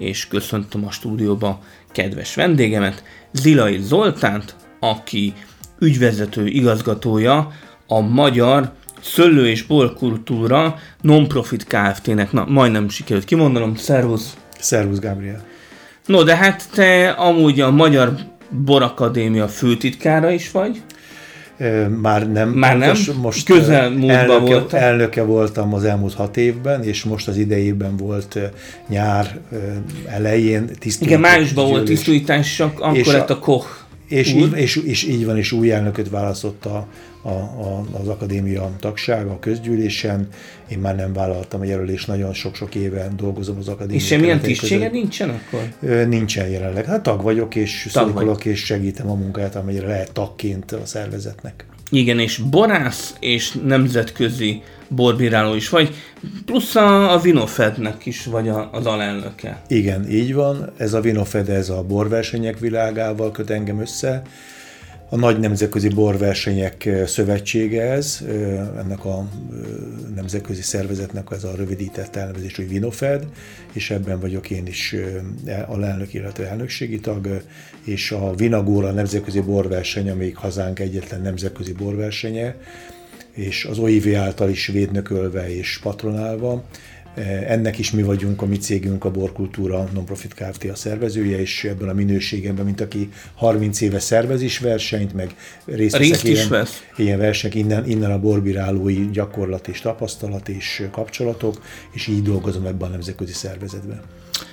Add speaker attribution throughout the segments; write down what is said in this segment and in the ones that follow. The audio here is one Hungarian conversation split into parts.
Speaker 1: és köszöntöm a stúdióba kedves vendégemet, Zilai Zoltánt, aki ügyvezető igazgatója a Magyar Szöllő és Borkultúra Non-Profit Kft-nek. Na, majdnem sikerült kimondanom. Szervusz!
Speaker 2: Szervusz, Gabriel!
Speaker 1: No, de hát te amúgy a Magyar Borakadémia főtitkára is vagy.
Speaker 2: Már nem.
Speaker 1: Már nem?
Speaker 2: Most
Speaker 1: Közelmúltban
Speaker 2: elnöke,
Speaker 1: voltam.
Speaker 2: elnöke voltam az elmúlt hat évben, és most az idejében volt nyár elején tisztítás.
Speaker 1: Igen, májusban volt tisztítás, csak akkor lett
Speaker 2: a
Speaker 1: Koch
Speaker 2: És,
Speaker 1: úr.
Speaker 2: így, és, és így van, és új elnököt választott a, a, a, az akadémia tagsága a közgyűlésen. Én már nem vállaltam a jelölést, nagyon sok-sok éve dolgozom az akadémia.
Speaker 1: És semmilyen tisztséged nincsen akkor?
Speaker 2: Nincsen jelenleg. Hát tag vagyok, és
Speaker 1: Tag
Speaker 2: szurkolok, és segítem a munkáját, amennyire lehet tagként a szervezetnek.
Speaker 1: Igen, és borász és nemzetközi borbíráló is vagy, plusz a, a Vinofednek is vagy a, az alelnöke.
Speaker 2: Igen, így van. Ez a Vinofed, ez a borversenyek világával köt engem össze. A Nagy Nemzetközi Borversenyek Szövetsége ez, ennek a nemzetközi szervezetnek ez a rövidített elnevezés, hogy Vinofed, és ebben vagyok én is ö, alelnök, illetve elnökségi tag, és a Vinagóra Nemzetközi Borverseny, amelyik hazánk egyetlen nemzetközi borversenye, és az OIV által is védnökölve és patronálva. Eh, Ennek is mi vagyunk, a mi cégünk, a Borkultúra Nonprofit Kft. a szervezője, és ebben a minőségemben, mint aki 30 éve szervez is versenyt, meg részt,
Speaker 1: Részt is
Speaker 2: ilyen,
Speaker 1: vesz.
Speaker 2: ilyen versenyek, innen, innen a borbírálói gyakorlat és tapasztalat és kapcsolatok, és így dolgozom ebben a nemzetközi szervezetben.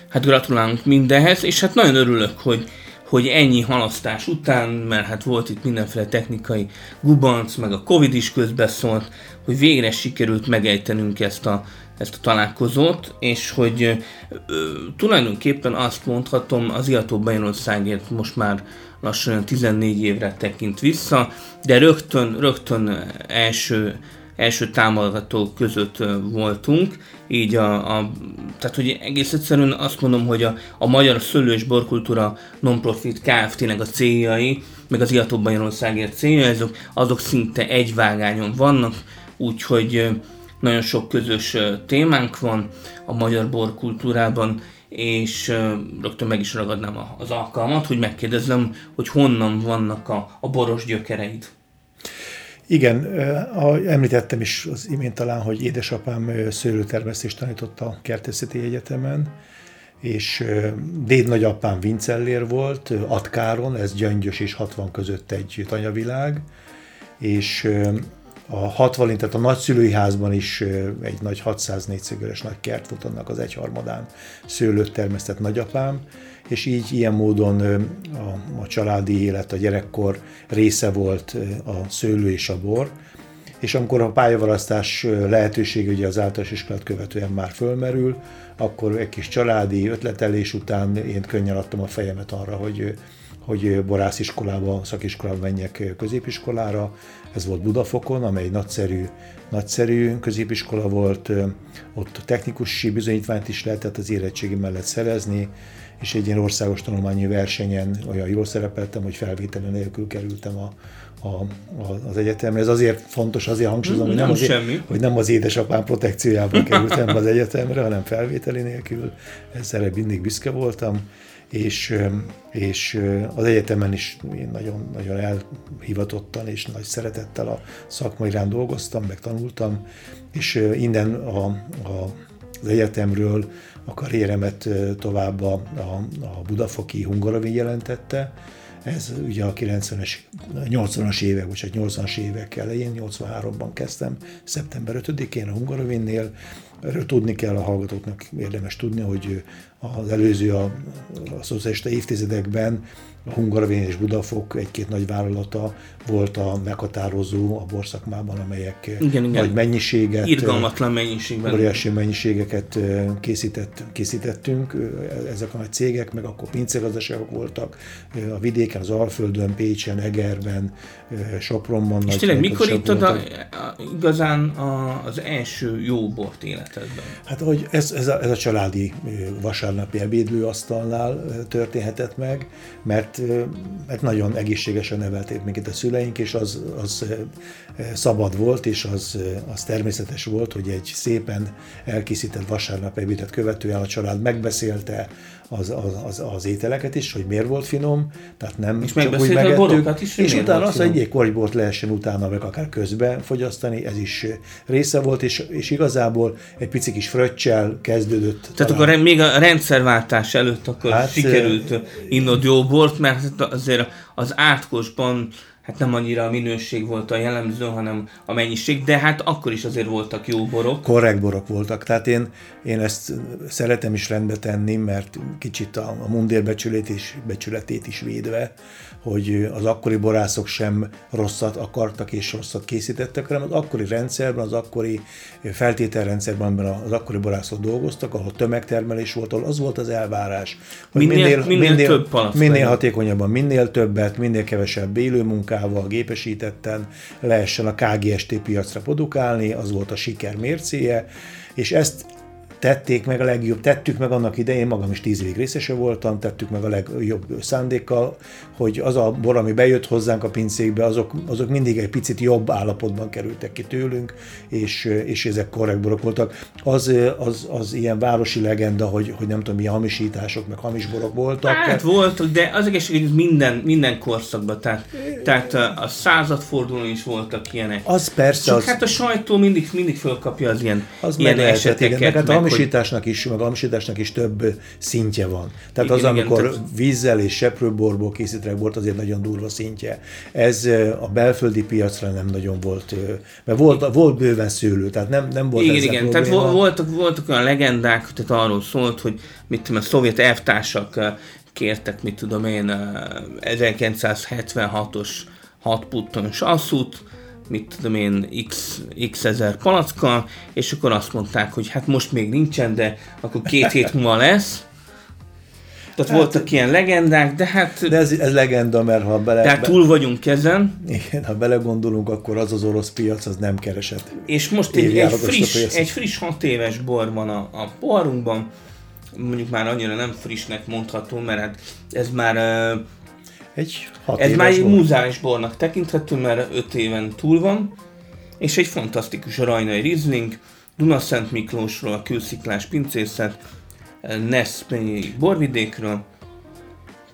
Speaker 1: Hát gratulálunk mindenhez, és hát nagyon örülök, hogy, hogy ennyi halasztás után, mert hát volt itt mindenféle technikai gubanc, meg a Covid is közbeszólt, hogy végre sikerült megejtenünk ezt a, ezt a találkozót, és hogy ö, tulajdonképpen azt mondhatom, az Iató Magyarországért most már lassan olyan 14 évre tekint vissza, de rögtön, rögtön első első támogatók között voltunk, így a, a, tehát hogy egész egyszerűen azt mondom, hogy a, a Magyar Szőlő és Borkultúra Nonprofit Kft-nek a céljai, meg az Iató Magyarországért céljai, azok, azok szinte egy vágányon vannak, úgyhogy nagyon sok közös témánk van a magyar borkultúrában, és rögtön meg is ragadnám az alkalmat, hogy megkérdezzem, hogy honnan vannak a, a boros gyökereid.
Speaker 2: Igen, említettem is az imént talán, hogy édesapám szőlőtermesztést tanított a Kertészeti Egyetemen, és déd nagyapám Vincellér volt, Atkáron, ez Gyöngyös és 60 között egy tanyavilág, és a 60 tehát a nagyszülői házban is egy nagy 600 négyszögös nagy kert volt annak az egyharmadán szőlőt termesztett nagyapám, és így ilyen módon a, a családi élet, a gyerekkor része volt a szőlő és a bor, és amikor a pályavarasztás ö, lehetősége ugye az általános iskolát követően már fölmerül, akkor egy kis családi ötletelés után én könnyen adtam a fejemet arra, hogy hogy borásziskolába, szakiskolába menjek középiskolára. Ez volt Budafokon, amely nagyszerű, nagyszerű középiskola volt. Ott technikusi bizonyítványt is lehetett az érettségi mellett szerezni, és egy ilyen országos tanulmányi versenyen olyan jól szerepeltem, hogy felvételen nélkül kerültem a, a, a, az egyetemre. Ez azért fontos, azért hangsúlyozom, hogy nem,
Speaker 1: Nem
Speaker 2: azért,
Speaker 1: semmi.
Speaker 2: hogy nem az édesapám protekciójában kerültem az egyetemre, hanem felvételi nélkül. Ezzel mindig büszke voltam és, és az egyetemen is én nagyon, nagyon elhivatottan és nagy szeretettel a szakmai irán dolgoztam, meg tanultam, és innen a, a, az egyetemről a karrieremet tovább a, a, a budafoki Hungarovi jelentette, ez ugye a 90-es, 80-as évek, vagy 80-as évek elején, 83-ban kezdtem, szeptember 5-én a Hungarovinnél. Erről tudni kell a hallgatóknak, érdemes tudni, hogy az előző a, a szocialista évtizedekben a Hungarovén és Budafok egy-két nagy vállalata volt a meghatározó a borszakmában, amelyek igen, igen. nagy mennyiséget,
Speaker 1: irgalmatlan mennyiségben,
Speaker 2: óriási mennyiségeket készített, készítettünk. Ezek a nagy cégek, meg akkor pincegazdaságok voltak a vidéken, az Alföldön, Pécsen, Egerben, Sopronban.
Speaker 1: És tényleg mikor itt oda igazán a, az első jó bort életedben?
Speaker 2: Hát, hogy ez, ez, a, ez a családi vasárnapi ebédlőasztalnál történhetett meg, mert, mert nagyon egészségesen nevelték minket a szüleink, és az, az szabad volt, és az, az természetes volt, hogy egy szépen elkészített vasárnap ebédet követően a család megbeszélte az, az, az, az ételeket is, hogy miért volt finom, tehát nem
Speaker 1: és csak úgy megettük, is,
Speaker 2: és utána az, hogy egy koribort lehessen utána, meg akár közben fogyasztani, ez is része volt, és, és igazából egy pici kis fröccsel kezdődött.
Speaker 1: Tehát talán. akkor még a rendszerváltás előtt akkor hát, sikerült innod jó bort, mert azért az átkosban hát nem annyira a minőség volt a jellemző, hanem a mennyiség, de hát akkor is azért voltak jó borok.
Speaker 2: Korrekt borok voltak, tehát én, én ezt szeretem is rendbe tenni, mert kicsit a, a mundér becsületét is, becsületét is védve, hogy az akkori borászok sem rosszat akartak és rosszat készítettek, hanem az akkori rendszerben, az akkori feltételrendszerben, amiben az akkori borászok dolgoztak, ahol tömegtermelés volt, ahol az volt az elvárás,
Speaker 1: hogy minél, minél, minél, minél több
Speaker 2: minél hatékonyabban, minél többet, minél kevesebb élőmunkával, gépesítetten lehessen a KGST piacra produkálni, az volt a siker mércéje, és ezt tették meg a legjobb, tettük meg annak idején, magam is tíz évig részese voltam, tettük meg a legjobb szándékkal, hogy az a bor, ami bejött hozzánk a pincékbe, azok, azok mindig egy picit jobb állapotban kerültek ki tőlünk, és, és ezek korrekt borok voltak. Az, az, az ilyen városi legenda, hogy, hogy nem tudom, milyen hamisítások, meg hamis borok voltak.
Speaker 1: Hát voltak, de az egészség minden, minden korszakban, tehát, tehát a századfordulón is voltak ilyenek.
Speaker 2: Az persze. Csak
Speaker 1: az... hát a sajtó mindig, mindig fölkapja az ilyen,
Speaker 2: az
Speaker 1: ilyen
Speaker 2: eseteket. Igen, meg, hát hamisításnak is, meg hamisításnak is több szintje van. Tehát igen, az, amikor igen, tehát... vízzel és seprőborból készítenek bort, azért nagyon durva szintje. Ez a belföldi piacra nem nagyon volt, mert volt, volt bőven szőlő, tehát nem, nem volt
Speaker 1: Igen, igen, probléma. tehát voltak, voltak olyan legendák, tehát arról szólt, hogy mit tudom, a szovjet elvtársak kértek, mit tudom én, 1976-os 6 puttonos asszút, mit tudom én, x, x ezer palackkal, és akkor azt mondták, hogy hát most még nincsen, de akkor két hét múlva lesz. Tehát hát, voltak ilyen legendák, de hát...
Speaker 2: De ez, ez legenda, mert ha bele...
Speaker 1: Tehát túl vagyunk ezen.
Speaker 2: Igen, ha belegondolunk, akkor az az orosz piac, az nem keresett.
Speaker 1: És most egy, egy, friss, egy friss hat éves bor van a, a poharunkban, mondjuk már annyira nem frissnek mondható, mert hát ez már
Speaker 2: egy
Speaker 1: Ez már egy múzeális bornak tekinthető, mert 5 éven túl van, és egy fantasztikus rajnai Riesling, Dunaszent Miklósról, a kősziklás pincészet, Neszpényi borvidékről,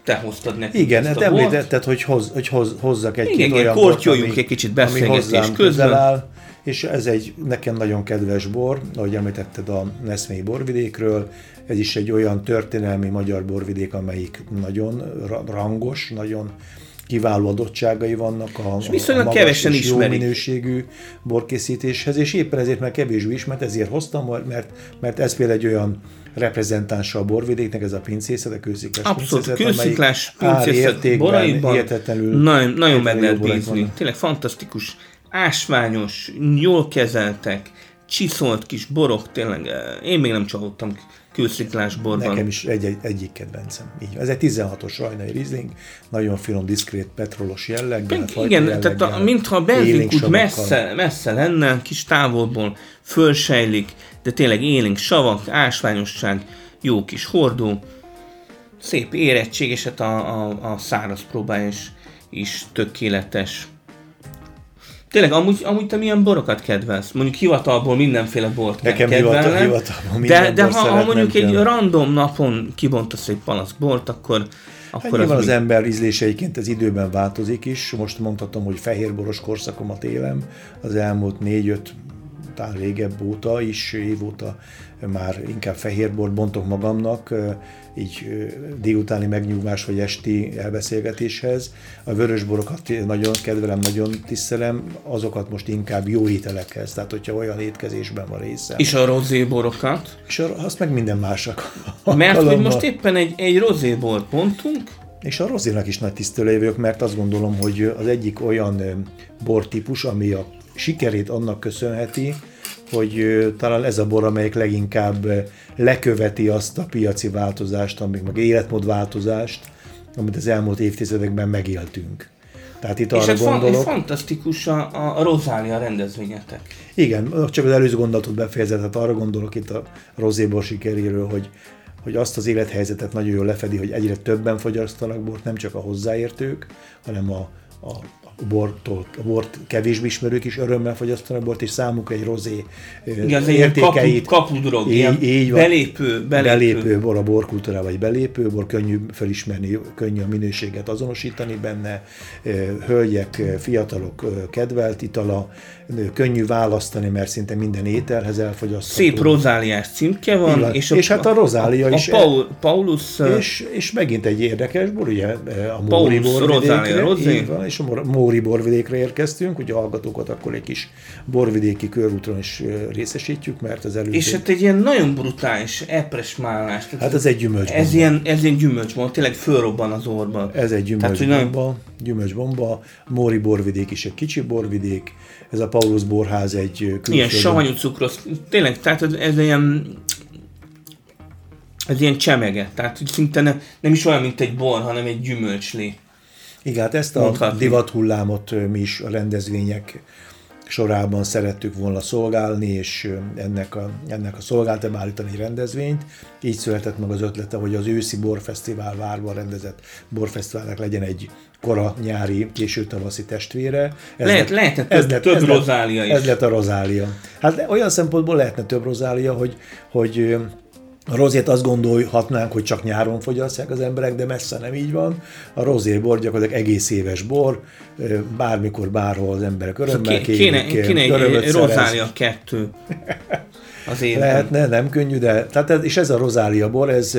Speaker 1: te hoztad neki
Speaker 2: Igen, ezt hát említetted, hogy, hoz, hogy hoz, hozzak egy
Speaker 1: igen, olyan bort, ami, egy kicsit beszélgetés közben. Áll,
Speaker 2: és ez egy nekem nagyon kedves bor, ahogy említetted a Neszmélyi borvidékről, ez is egy olyan történelmi magyar borvidék, amelyik nagyon rangos, nagyon kiváló adottságai vannak a, és
Speaker 1: viszonylag a kevesen
Speaker 2: és jó minőségű borkészítéshez, és éppen ezért már kevésbé is, mert ezért hoztam, mert, mert ez például egy olyan reprezentánsa a borvidéknek, ez a pincészet, a kősziklás
Speaker 1: Abszolút, pincészet, kősziklás pincészet boraiban nagyon, nagyon meg lehet bízni. Tényleg fantasztikus, ásványos, jól kezeltek, csiszolt kis borok, tényleg eh, én még nem csalódtam kősziklásborban.
Speaker 2: Nekem is egy, egy, egyik kedvencem. Így. Ez egy 16-os rajnai Riesling, nagyon finom, diszkrét, petrolos jelleggel.
Speaker 1: Hát igen, jelleggel, tehát a, mintha a benzinkút messze, messze lenne, kis távolból fölsejlik, de tényleg élénk savak, ásványosság, jó kis hordó, szép érettség, és hát a, a, a száraz próbája is, is tökéletes. Tényleg, amúgy, amúgy te milyen borokat kedvelsz? Mondjuk hivatalból mindenféle bort
Speaker 2: Nekem kell hivatal, hivatalból
Speaker 1: De, de ha, ha mondjuk egy random napon kibontasz egy palasz bort, akkor
Speaker 2: akkor hát nyilván az, az ember ízléseiként az időben változik is. Most mondhatom, hogy fehérboros korszakomat élem az elmúlt négy-öt talán régebb óta is, évóta már inkább fehérbort bontok magamnak, így délutáni megnyugvás vagy esti elbeszélgetéshez. A vörösborokat nagyon kedvelem, nagyon tisztelem, azokat most inkább jó ételekhez, tehát hogyha olyan étkezésben van része.
Speaker 1: És a rozéborokat?
Speaker 2: És azt meg minden mások.
Speaker 1: Mert hogy most éppen egy, egy rozébort pontunk,
Speaker 2: és a rozénak is nagy tisztelő vagyok, mert azt gondolom, hogy az egyik olyan bortípus, ami a sikerét annak köszönheti, hogy talán ez a bor, amelyik leginkább leköveti azt a piaci változást, amik meg életmódváltozást, amit az elmúlt évtizedekben megéltünk.
Speaker 1: Tehát itt és arra gondolok... És fantasztikus a, a Rozália rendezvényetek.
Speaker 2: Igen, csak az előző gondolatot befejezett, tehát arra gondolok itt a rozébor sikeréről, hogy, hogy azt az élethelyzetet nagyon jól lefedi, hogy egyre többen fogyasztanak bort, nem csak a hozzáértők, hanem a, a bortól, a bort kevésbé ismerők is örömmel fogyasztanak bort, és számukra egy rozé
Speaker 1: Igen, értékeit. Kapu, kapudrog, így, így van, belépő, belépő.
Speaker 2: belépő bor a borkultúra, vagy belépő bor, könnyű felismerni, könnyű a minőséget azonosítani benne, hölgyek, fiatalok kedvelt itala, könnyű választani, mert szinte minden ételhez elfogyasztható.
Speaker 1: Szép rozáliás címke van.
Speaker 2: Igen. És, a, és hát a rozália
Speaker 1: a,
Speaker 2: is.
Speaker 1: A Paul, Paulus...
Speaker 2: És, és megint egy érdekes bor, ugye a Móri borvidékre, és a Móri borvidékre érkeztünk, ugye a hallgatókat akkor egy kis borvidéki körúton is részesítjük, mert az előző...
Speaker 1: És hát egy ilyen nagyon brutális epresmálás.
Speaker 2: Hát ez egy gyümölcsbomba.
Speaker 1: Ez ilyen, ez ilyen gyümölcsbomba, tényleg fölrobban az orban.
Speaker 2: Ez egy gyümölcsbomba, nagyon... gyümölcsbomba. Móri borvidék is egy kicsi borvidék, ez a Paulus Borház egy külföldön.
Speaker 1: Ilyen savanyú cukros, tényleg, tehát ez, ilyen ez ilyen csemege, tehát szinte ne, nem is olyan, mint egy bor, hanem egy gyümölcslé.
Speaker 2: Igen, hát ezt a Mondhatni. divathullámot mi is a rendezvények sorában szerettük volna szolgálni, és ennek a, ennek a szolgáltam állítani egy rendezvényt. Így született meg az ötlete, hogy az őszi borfesztivál várban rendezett borfesztiválnak legyen egy kora nyári, késő tavaszi testvére.
Speaker 1: Ez Lehet, lett, lehetne több, ez lett, több ez rozália lett,
Speaker 2: is. Ez lett a rozália. Hát olyan szempontból lehetne több rozália, hogy, hogy a rozét azt gondolhatnánk, hogy csak nyáron fogyasztják az emberek, de messze nem így van. A rozé bor gyakorlatilag egész éves bor, bármikor, bárhol az emberek örömmel
Speaker 1: kéne, kéne egy rozália kettő
Speaker 2: az évben. Lehetne, nem könnyű, de tehát ez, és ez a rozália bor, ez,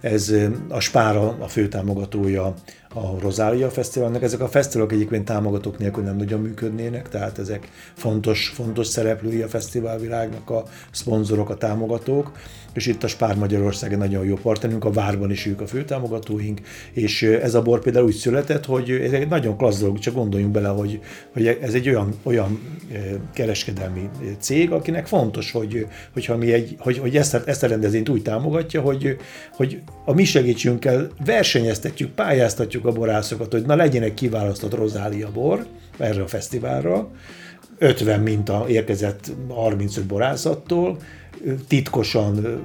Speaker 2: ez a Spára a főtámogatója a Rozália Fesztiválnak. Ezek a fesztiválok egyébként támogatók nélkül nem nagyon működnének, tehát ezek fontos, fontos szereplői a fesztiválvilágnak, a szponzorok, a támogatók és itt a Spár Magyarország nagyon jó partnerünk, a Várban is ők a főtámogatóink, és ez a bor például úgy született, hogy ez egy nagyon klassz dolog, csak gondoljunk bele, hogy, hogy ez egy olyan, olyan kereskedelmi cég, akinek fontos, hogy, hogyha mi egy, hogy, hogy ezt, ezt a rendezvényt úgy támogatja, hogy, hogy a mi segítségünkkel versenyeztetjük, pályáztatjuk a borászokat, hogy na legyen egy kiválasztott rozália bor erre a fesztiválra, 50 minta érkezett 35 borászattól, titkosan,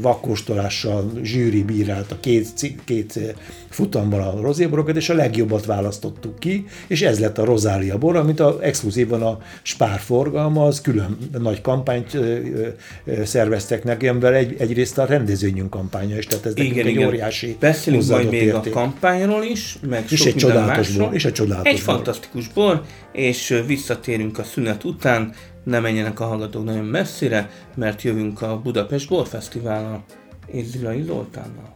Speaker 2: vakkóstolással zsűri bírálta két, két futamban a rozéborokat, és a legjobbat választottuk ki, és ez lett a Rozália bor, amit a, exkluzívan a Spár forgalmaz, külön nagy kampányt szerveztek neki, amivel egy, egyrészt a rendezvényünk kampánya is, tehát ez igen, egy igen. óriási
Speaker 1: Beszélünk majd még érték. a kampányról is, meg és sok egy csodálatos bor,
Speaker 2: és egy csodálatos
Speaker 1: Egy bor. fantasztikus bor, és visszatérünk a szünet után, ne menjenek a hallgatók nagyon messzire, mert jövünk a Budapest Borfesztivállal és Zilai Zoltánnal.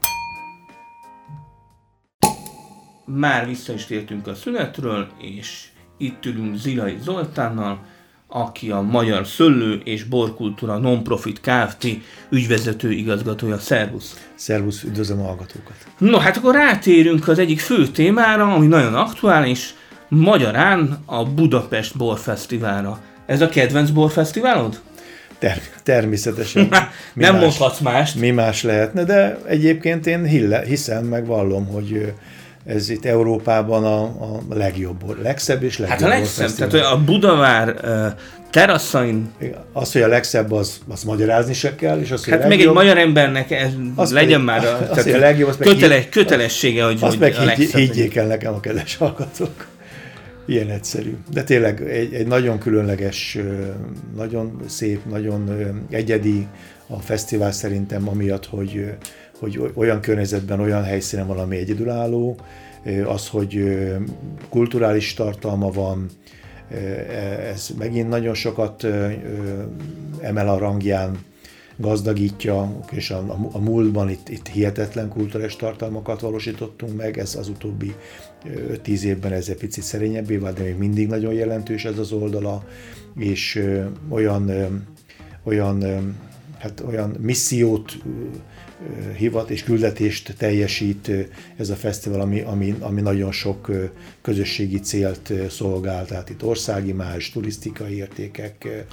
Speaker 1: Már vissza is tértünk a szünetről, és itt ülünk Zilai Zoltánnal, aki a Magyar Szöllő és Borkultúra Nonprofit Kft. ügyvezető igazgatója. Szervusz!
Speaker 2: Szervusz, üdvözlöm a hallgatókat!
Speaker 1: No, hát akkor rátérünk az egyik fő témára, ami nagyon aktuális, magyarán a Budapest Borfesztiválra. Ez a kedvenc borfesztiválod?
Speaker 2: Ter- természetesen.
Speaker 1: Mi Nem más, mondhatsz mást.
Speaker 2: Mi más lehetne, de egyébként én hille, hiszem, meg vallom, hogy ez itt Európában a, a legjobb legszebb és legjobb
Speaker 1: Hát a legszebb, tehát a Budavár uh, teraszain...
Speaker 2: Az, hogy a legszebb, az, az magyarázni se kell, és az,
Speaker 1: hogy Hát meg egy magyar embernek ez az legyen pedig, már a, az, a legjobb, az köteles, kötelessége, hogy,
Speaker 2: azt
Speaker 1: hogy
Speaker 2: meg a higgy, higgyék el nekem a kedves hallgatók. Ilyen egyszerű. De tényleg egy, egy nagyon különleges, nagyon szép, nagyon egyedi a fesztivál szerintem, amiatt, hogy, hogy olyan környezetben, olyan helyszínen valami egyedülálló, az, hogy kulturális tartalma van, ez megint nagyon sokat emel a rangján, gazdagítja, és a, a múltban itt, itt hihetetlen kulturális tartalmakat valósítottunk meg, ez az utóbbi 5-10 évben ez egy picit szerényebbé vált, de még mindig nagyon jelentős ez az oldala, és olyan, olyan, hát olyan missziót hivat és küldetést teljesít ez a fesztivál, ami, ami, ami nagyon sok közösségi célt szolgál, tehát itt országi más, turisztikai értékek,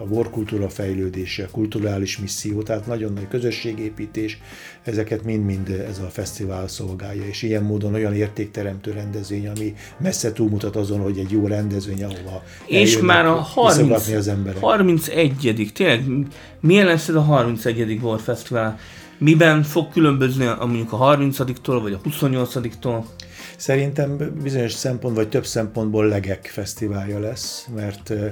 Speaker 2: a borkultúra fejlődése, kulturális misszió, tehát nagyon nagy közösségépítés, ezeket mind-mind ez a fesztivál szolgálja, és ilyen módon olyan értékteremtő rendezvény, ami messze túlmutat azon, hogy egy jó rendezvény, ahova
Speaker 1: És már a 30, az emberek. 31 tényleg milyen lesz ez a 31. Borfesztivál? Miben fog különbözni a, mondjuk a 30-tól, vagy a 28-tól?
Speaker 2: Szerintem bizonyos szempont, vagy több szempontból legek fesztiválja lesz, mert uh,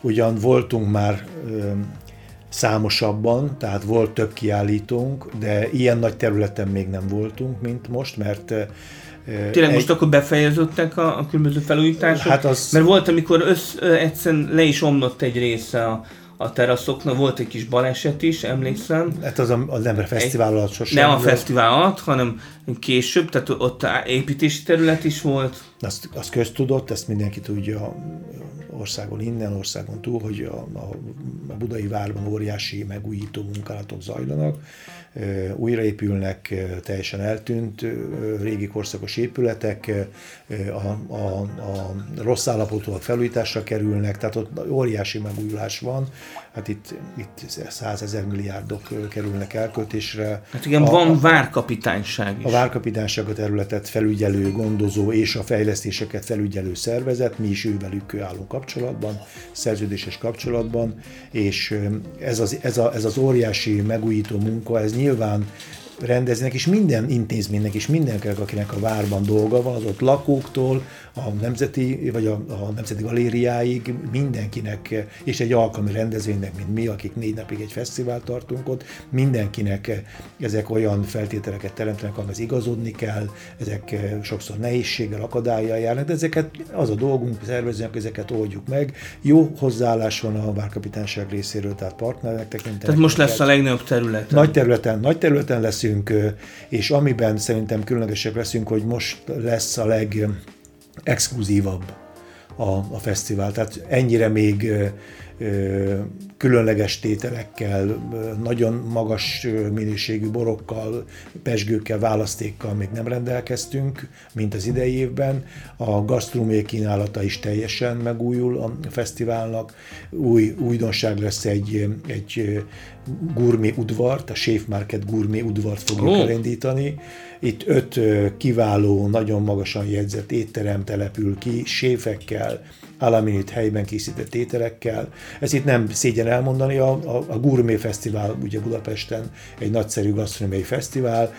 Speaker 2: ugyan voltunk már uh, számosabban, tehát volt több kiállítónk, de ilyen nagy területen még nem voltunk, mint most, mert uh,
Speaker 1: Tényleg egy... most akkor befejeződtek a, a különböző felújítások? Hát az... Mert volt, amikor össz, egyszerűen le is omlott egy része a, a teraszoknak volt egy kis baleset is, emlékszem.
Speaker 2: Hát az, a, az nem a fesztivál alatt sosem.
Speaker 1: Nem a fesztivál alatt, hanem később, tehát ott építési terület is volt.
Speaker 2: Azt, az köztudott, ezt mindenki tudja országon innen, országon túl, hogy a, a, a budai várban óriási megújító munkálatok zajlanak, újraépülnek, teljesen eltűnt régi korszakos épületek, a, a, a rossz állapotúak felújításra kerülnek, tehát ott óriási megújulás van, hát itt, itt százezer milliárdok kerülnek elköltésre.
Speaker 1: Hát igen, a, van várkapitányság is.
Speaker 2: A várkapitányság a területet felügyelő, gondozó és a fejlesztéseket felügyelő szervezet, mi is ővelük állunk kapcsolatban, szerződéses kapcsolatban, és ez az, ez, a, ez az óriási megújító munka, ez nyilván rendeznek, és minden intézménynek és mindenkinek, akinek a várban dolga van, az ott lakóktól, a nemzeti, vagy a, a nemzeti galériáig, mindenkinek, és egy alkalmi rendezvénynek, mint mi, akik négy napig egy fesztivált tartunk ott, mindenkinek ezek olyan feltételeket teremtenek, amihez igazodni kell, ezek sokszor nehézséggel, akadályjal járnak, de ezeket az a dolgunk, szervezőnek, ezeket oldjuk meg. Jó hozzáállás van a várkapitányság részéről, tehát partnerek tekintenek.
Speaker 1: Tehát most lesz a legnagyobb területen.
Speaker 2: Nagy területen, nagy területen leszünk, és amiben szerintem különlegesek leszünk, hogy most lesz a leg exkluzívabb a, a fesztivál. Tehát ennyire még különleges tételekkel, nagyon magas minőségű borokkal, pesgőkkel, választékkal még nem rendelkeztünk, mint az idei évben. A gasztrómé kínálata is teljesen megújul a fesztiválnak. Új újdonság lesz egy, egy gurmé udvart, a Chef Market gurmé udvart fogjuk oh. elindítani. Itt öt kiváló, nagyon magasan jegyzett étterem települ ki, séfekkel, Alaminit helyben készített ételekkel. Ez itt nem szégyen elmondani, a, a, a Gourmet Fesztivál ugye Budapesten egy nagyszerű gasztronómiai fesztivál,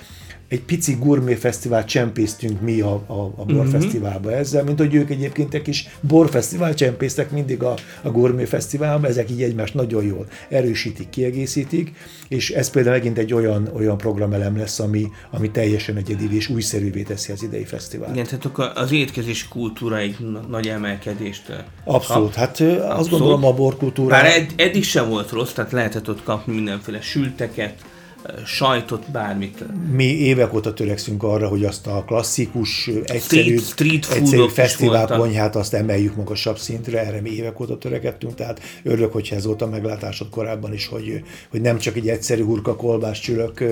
Speaker 2: egy pici gourmet fesztivál csempésztünk mi a, a, a borfesztiválba uh-huh. ezzel, mint hogy ők egyébként egy kis borfesztivál csempésztek mindig a, a gourmet fesztiválba, ezek így egymást nagyon jól erősítik, kiegészítik, és ez például megint egy olyan, olyan programelem lesz, ami, ami teljesen egyedi és újszerűvé teszi az idei fesztivál.
Speaker 1: Igen, tehát az étkezés kultúra egy nagy emelkedést
Speaker 2: Abszolút, hát Abszolút. azt gondolom a borkultúra...
Speaker 1: Bár ed- eddig sem volt rossz, tehát lehetett ott kapni mindenféle sülteket, sajtot, bármit.
Speaker 2: Mi évek óta törekszünk arra, hogy azt a klasszikus, egyszerű, street, street egyszerű fesztiválkonyhát azt emeljük magasabb szintre, erre mi évek óta törekedtünk, tehát örülök, hogyha ez volt a meglátásod korábban is, hogy, hogy nem csak egy egyszerű hurka, kolbász, csülök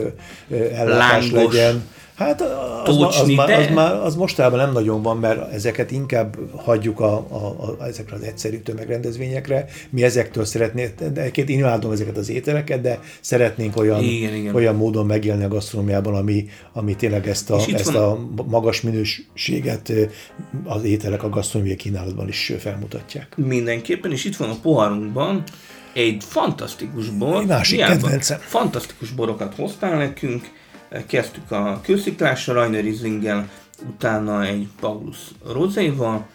Speaker 2: ellátás Lángos. legyen, Hát az, Tócsni, az, az, az, már, az mostában nem nagyon van, mert ezeket inkább hagyjuk a, a, a, ezekre az egyszerű tömegrendezvényekre. Mi ezektől szeretnénk, de én imádom ezeket az ételeket, de szeretnénk olyan, igen, igen. olyan módon megélni a gasztronómiában, ami, ami tényleg ezt a, ezt a magas minőséget az ételek a gasztronómiai kínálatban is felmutatják.
Speaker 1: Mindenképpen, és itt van a poharunkban egy fantasztikus bor. Egy
Speaker 2: másik kedvencem.
Speaker 1: Fantasztikus borokat hoztál nekünk, kezdtük a kősziklással, Rainer Rieslinggel, utána egy Paulus Rozéval,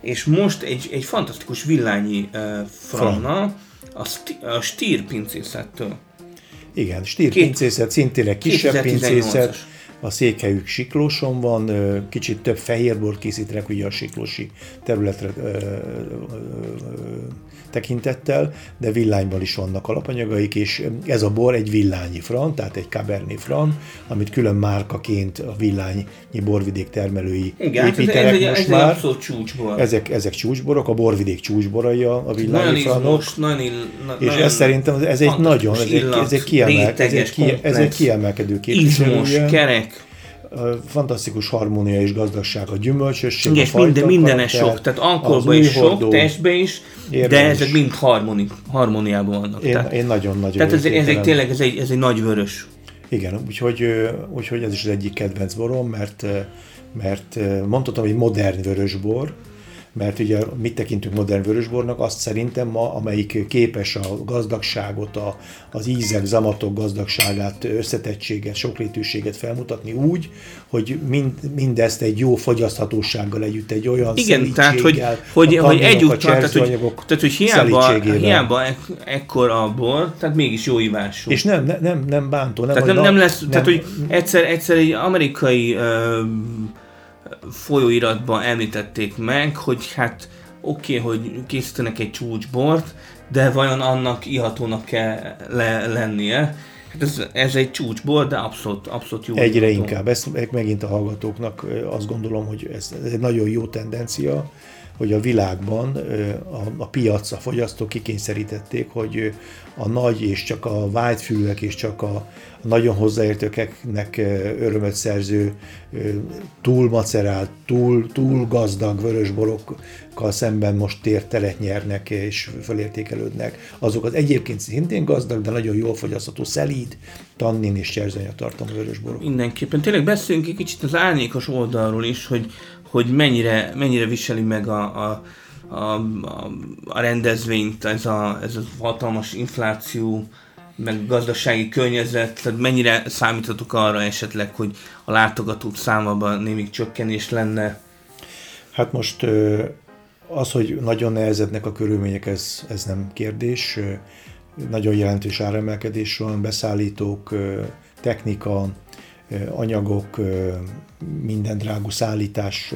Speaker 1: és most egy, egy fantasztikus villányi uh, frannal, a, sti, a Stier pincészettől.
Speaker 2: Igen, Stier Két, pincészet, szintén kisebb pincészet, a székhelyük Siklóson van, kicsit több fehérbort készítenek ugye a siklósi területre tekintettel, de villányban is vannak alapanyagaik, és ez a bor egy villányi fran, tehát egy Cabernet Fran, amit külön márkaként a villányi borvidék termelői
Speaker 1: Igen, hát
Speaker 2: építenek
Speaker 1: ez, ez,
Speaker 2: most
Speaker 1: ez
Speaker 2: már.
Speaker 1: abszolút csúcsbor.
Speaker 2: Ezek, ezek csúcsborok, a borvidék csúcsborai a, villányi franok.
Speaker 1: izmos, nagyon,
Speaker 2: És
Speaker 1: nagyon
Speaker 2: ez szerintem ez egy nagyon, ez egy, ez egy, kiemel, ez egy, ez egy kiemelkedő
Speaker 1: Izmos,
Speaker 2: képviselője.
Speaker 1: kerek,
Speaker 2: Fantasztikus harmónia és gazdagság, a gyümölcsösség,
Speaker 1: Igen,
Speaker 2: a
Speaker 1: és minden,
Speaker 2: fajta
Speaker 1: mindenes sok, tehát alkoholban is sok, testben is, de ezek mind harmoni, harmóniában vannak.
Speaker 2: Én,
Speaker 1: tehát
Speaker 2: én nagyon-nagyon
Speaker 1: tehát ez, ez egy, tényleg ez egy, ez egy nagy vörös.
Speaker 2: Igen, úgyhogy, úgyhogy ez is az egyik kedvenc borom, mert, mert mondhatom, hogy modern vörösbor, mert ugye mit tekintünk modern vörösbornak, azt szerintem ma, amelyik képes a gazdagságot, a, az ízek, zamatok gazdagságát, összetettséget, sokrétűséget felmutatni úgy, hogy mind, mindezt egy jó fogyaszthatósággal együtt, egy olyan
Speaker 1: Igen, tehát hogy, hogy,
Speaker 2: a
Speaker 1: hogy együtt tehát hogy, tehát, hogy hiába, hiába ek, ekkora a bor, tehát mégis jó ivású.
Speaker 2: És nem, nem, nem, nem bántó. Nem,
Speaker 1: tehát nem, nem lesz, tehát hogy egyszer, egyszer egy amerikai ö, folyóiratban említették meg, hogy hát oké, okay, hogy készítenek egy csúcsbort, de vajon annak ihatónak kell le, lennie. Hát ez, ez egy csúcsbor, de abszolút, abszolút jó.
Speaker 2: Egyre
Speaker 1: iható.
Speaker 2: inkább. Ezt megint a hallgatóknak azt gondolom, hogy ez, ez egy nagyon jó tendencia, hogy a világban a, a piac, a fogyasztók kikényszerítették, hogy a nagy és csak a vágyfülőek és csak a, nagyon hozzáértőknek örömöt szerző, túl macerált, túl, túl gazdag vörösborokkal szemben most térteret nyernek és fölértékelődnek. Azok az egyébként szintén gazdag, de nagyon jól fogyasztható szelíd, tannin és cserzőanyag tartalmú vörösborok.
Speaker 1: Mindenképpen. Tényleg beszéljünk egy kicsit az árnyékos oldalról is, hogy, hogy mennyire, mennyire viseli meg a, a, a, a, a rendezvényt ez a, ez a hatalmas infláció, meg gazdasági környezet, tehát mennyire számíthatok arra esetleg, hogy a látogatók számában némi csökkenés lenne.
Speaker 2: Hát most az, hogy nagyon nehezednek a körülmények, ez, ez nem kérdés. Nagyon jelentős áremelkedés van, beszállítók, technika, anyagok, minden drágú szállítás,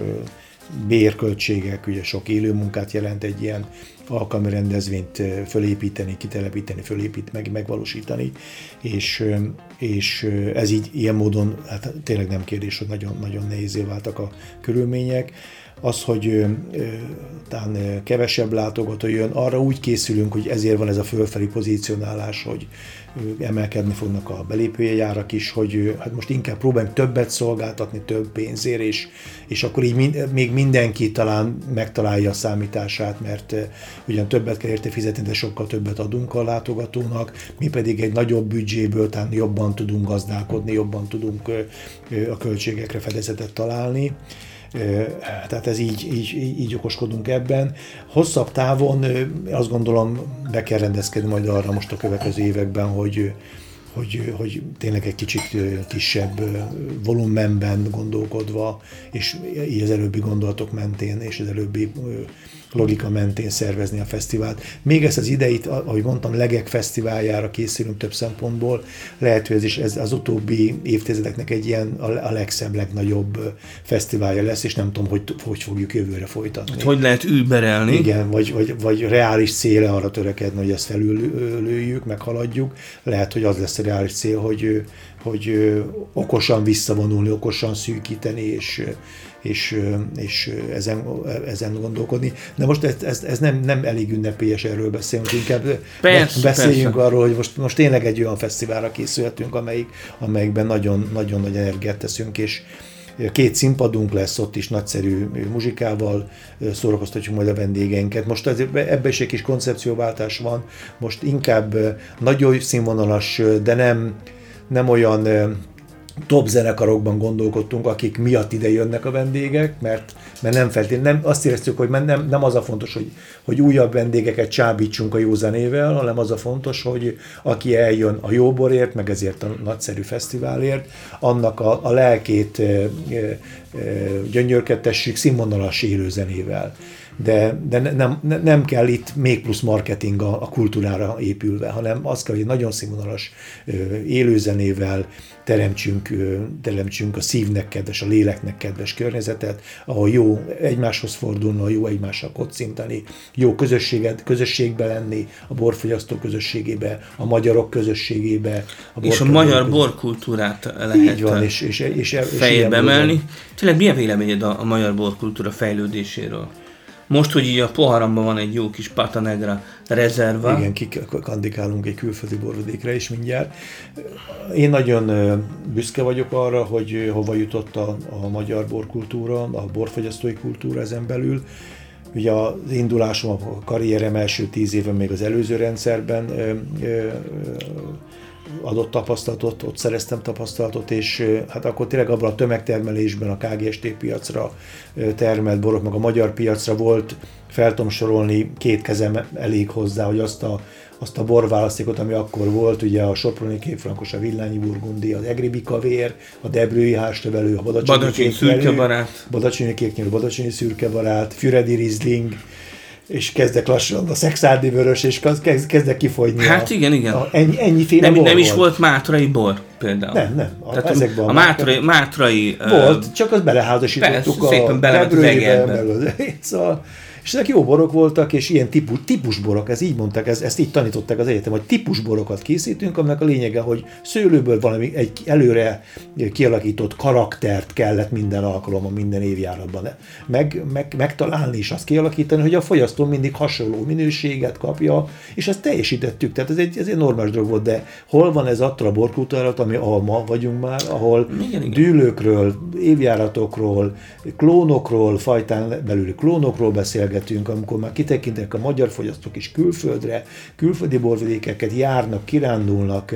Speaker 2: bérköltségek, ugye sok élő munkát jelent egy ilyen alkalmi rendezvényt fölépíteni, kitelepíteni, fölépít, meg, megvalósítani, és, és ez így ilyen módon, hát tényleg nem kérdés, hogy nagyon, nagyon nehézé váltak a körülmények. Az, hogy talán kevesebb látogató jön, arra úgy készülünk, hogy ezért van ez a fölfelé pozícionálás, hogy emelkedni fognak a belépőjejárak is, hogy hát most inkább próbáljunk többet szolgáltatni, több pénzért, és, és akkor így mind, még mindenki talán megtalálja a számítását, mert ugyan többet kell érte fizetni, de sokkal többet adunk a látogatónak, mi pedig egy nagyobb büdzséből talán jobban tudunk gazdálkodni, jobban tudunk a költségekre fedezetet találni. Tehát ez így, így, így, okoskodunk ebben. Hosszabb távon azt gondolom be kell rendezkedni majd arra most a következő években, hogy hogy, hogy tényleg egy kicsit kisebb volumenben gondolkodva, és így az előbbi gondolatok mentén, és az előbbi logika mentén szervezni a fesztivált. Még ezt az ideit, ahogy mondtam, Legek fesztiváljára készülünk több szempontból. Lehet, hogy ez is ez az utóbbi évtizedeknek egy ilyen a legszebb, legnagyobb fesztiválja lesz, és nem tudom, hogy hogy fogjuk jövőre folytatni.
Speaker 1: Hát Hogy lehet überelni?
Speaker 2: Igen, vagy, vagy, vagy reális cél arra törekedni, hogy ezt felüllőjük, meghaladjuk. Lehet, hogy az lesz a reális cél, hogy, hogy okosan visszavonulni, okosan szűkíteni, és, és, és ezen, ezen gondolkodni. De most ez, ez, ez nem, nem elég ünnepélyes erről beszélünk, inkább
Speaker 1: Persze,
Speaker 2: beszéljünk
Speaker 1: persze.
Speaker 2: arról, hogy most, most tényleg egy olyan fesztiválra készülhetünk, amelyik, amelyikben nagyon, nagyon nagy energiát teszünk, és, Két színpadunk lesz, ott is nagyszerű muzsikával szórakoztatjuk majd a vendégeinket. Most ebben is egy kis koncepcióváltás van, most inkább nagyon színvonalas, de nem, nem olyan top zenekarokban gondolkodtunk, akik miatt ide jönnek a vendégek, mert, mert nem feltétlenül, nem, azt éreztük, hogy nem, nem az a fontos, hogy, hogy újabb vendégeket csábítsunk a jó zenével, hanem az a fontos, hogy aki eljön a jóborért, meg ezért a nagyszerű fesztiválért, annak a, a lelkét e, e, gyönyörkedtessük színvonalas élő zenével. De, de nem, nem kell itt még plusz marketing a, a kultúrára épülve, hanem az kell, hogy nagyon színvonalas élőzenével teremtsünk, teremtsünk a szívnek kedves, a léleknek kedves környezetet, ahol jó egymáshoz fordulni, jó egymással kocintani, jó közösséget, közösségbe lenni, a borfogyasztó közösségébe, a magyarok közösségébe.
Speaker 1: A és a magyar borkultúrát lehet Így van, és, és, és, és fejébe emelni. Tényleg milyen véleményed a, a magyar borkultúra fejlődéséről? Most, hogy így a poharamban van egy jó kis Pata Negra rezerva.
Speaker 2: Igen, kandikálunk egy külföldi borvidékre is mindjárt. Én nagyon büszke vagyok arra, hogy hova jutott a, a magyar borkultúra, a borfogyasztói kultúra ezen belül. Ugye az indulásom, a karrierem első tíz éve még az előző rendszerben ö, ö, adott tapasztalatot, ott szereztem tapasztalatot, és hát akkor tényleg abban a tömegtermelésben a KGST piacra termelt borok, meg a magyar piacra volt, fel tudom sorolni, két kezem elég hozzá, hogy azt a, azt a borválasztékot, ami akkor volt, ugye a Soproni Képfrankos, a Villányi Burgundi, az Egribi Kavér, a Debrői Hástövelő, a
Speaker 1: Badacsonyi, Badacsonyi Szürke Barát,
Speaker 2: Badacsonyi Kéknyelő, Badacsonyi Szürke Barát, Füredi Rizling, és kezdek lassan a szexárdi vörös, és kezdek kifogyni.
Speaker 1: Hát a, igen, igen. A,
Speaker 2: ennyi, ennyiféle
Speaker 1: nem,
Speaker 2: bor
Speaker 1: nem is volt mátrai bor például.
Speaker 2: Nem, nem.
Speaker 1: A, Tehát ezekben a, a mátrai, mátrai...
Speaker 2: Volt, uh, csak az beleházasítottuk
Speaker 1: persze, a szépen bele az egerbe.
Speaker 2: Szóval és ezek jó borok voltak, és ilyen típus, típusborok, ez így mondták, ez, ezt így tanították az egyetem, hogy típusborokat készítünk, aminek a lényege, hogy szőlőből valami egy előre kialakított karaktert kellett minden alkalommal, minden évjáratban meg, meg, megtalálni, és azt kialakítani, hogy a fogyasztó mindig hasonló minőséget kapja, és ezt teljesítettük, tehát ez egy, ez egy normális dolog volt, de hol van ez attól a borkultúrálat, ami ahol ma vagyunk már, ahol igen, igen. dűlőkről, évjáratokról, klónokról, fajtán belüli klónokról beszél, beszélgetünk, amikor már kitekintenek a magyar fogyasztók is külföldre, külföldi borvidékeket járnak, kirándulnak,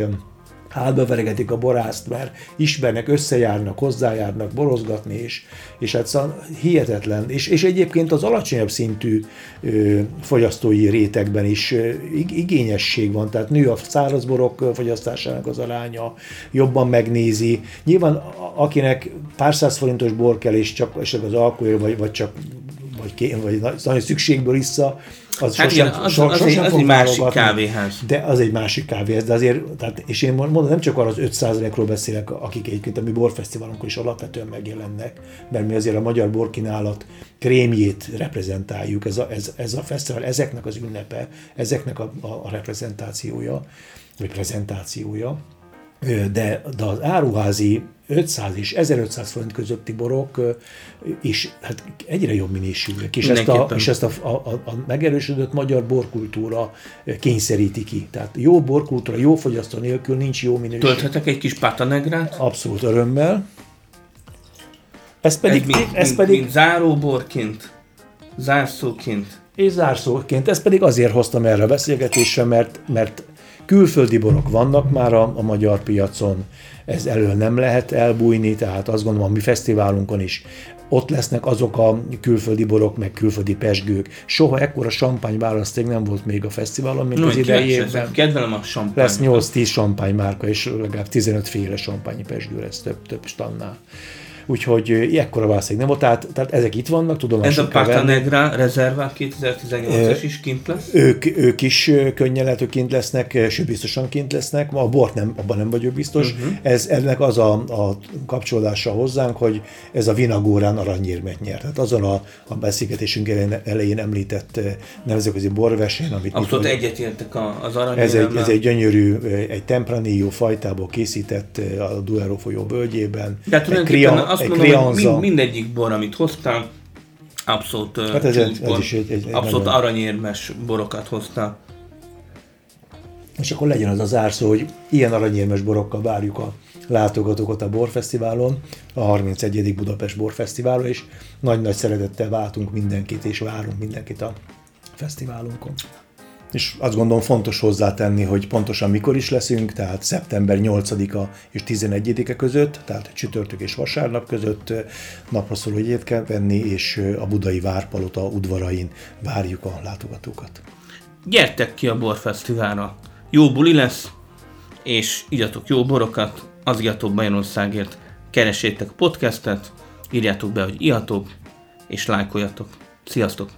Speaker 2: hátba veregetik a borászt, mert ismernek, összejárnak, hozzájárnak borozgatni, és, és hát szóval hihetetlen. És, és egyébként az alacsonyabb szintű ö, fogyasztói rétegben is ö, igényesség van, tehát nő a szárazborok fogyasztásának az aránya, jobban megnézi. Nyilván akinek pár száz forintos bor kell, és csak és az alkohol, vagy, vagy csak vagy, ké, vagy nagyon szükségből vissza,
Speaker 1: az hát sosem, igen, az, so, az, sosem az, az egy másik kávéház.
Speaker 2: De az egy másik kávéház, de azért, tehát, és én mondom, nem csak arra az 5%-ról beszélek, akik egyébként a mi borfesztiválunkon is alapvetően megjelennek, mert mi azért a magyar borkínálat krémjét reprezentáljuk, ez a, ez, ez a fesztivál, ezeknek az ünnepe, ezeknek a, a, a reprezentációja, vagy prezentációja, de, de az áruházi 500 és 1500 forint közötti borok is hát egyre jobb minőségűek, és ezt, a, és ezt a, a, a megerősödött magyar borkultúra kényszeríti ki. Tehát jó borkultúra, jó fogyasztó nélkül nincs jó minőség.
Speaker 1: Tölthetek egy kis pátanegrát?
Speaker 2: Abszolút örömmel.
Speaker 1: Ez pedig... Ez, mint, ez mint, pedig mint záróborként? Zárszóként?
Speaker 2: És zárszóként. Ezt pedig azért hoztam erre a beszélgetésre, mert, mert külföldi borok vannak már a, a magyar piacon, ez elől nem lehet elbújni, tehát azt gondolom a mi fesztiválunkon is ott lesznek azok a külföldi borok, meg külföldi pesgők. Soha ekkora választék nem volt még a fesztiválon, mint no, az idei évben.
Speaker 1: Kedvelem a sampány.
Speaker 2: Lesz 8-10 sampány márka, és legalább 15 féle sampányi pesgő lesz több, több stannál úgyhogy ekkora valószínűleg nem volt, tehát, tehát ezek itt vannak, tudom.
Speaker 1: Ez a Pata Negra rezervál 2018-es is kint lesz?
Speaker 2: Ők, ők is könnyen lehet, hogy kint lesznek, sőt biztosan kint lesznek, a bort nem, abban nem vagyok biztos. Uh-huh. Ez, ennek az a, a kapcsolódása hozzánk, hogy ez a Vinagórán aranyérmet nyert. Tehát azon a, a beszélgetésünk elején, elején említett nemzetközi borverseny, amit
Speaker 1: Abszolút egyetértek az aranyéremmel.
Speaker 2: Ez egy, ez egy gyönyörű, egy Tempranillo fajtából készített a Duero folyó völgyében.
Speaker 1: De tulajdonképpen azt mondom, hogy mind, mindegyik bor, amit hoztam, abszolút hát ez, ez, ez is egy, egy, abszolút nagyon... aranyérmes borokat hoztam.
Speaker 2: És akkor legyen az az árszó, hogy ilyen aranyérmes borokkal várjuk a látogatókat a Borfesztiválon, a 31. Budapest Borfesztiválon, és nagy-nagy szeretettel váltunk mindenkit, és várunk mindenkit a fesztiválunkon és azt gondolom fontos hozzátenni, hogy pontosan mikor is leszünk, tehát szeptember 8-a és 11-e között, tehát csütörtök és vasárnap között napra szóló jegyet kell venni, és a budai Várpalota udvarain várjuk a látogatókat.
Speaker 1: Gyertek ki a borfesztiválra! Jó buli lesz, és igyatok jó borokat, az igyatok Magyarországért, keresétek a podcastet, írjátok be, hogy ihatok, és lájkoljatok. Sziasztok!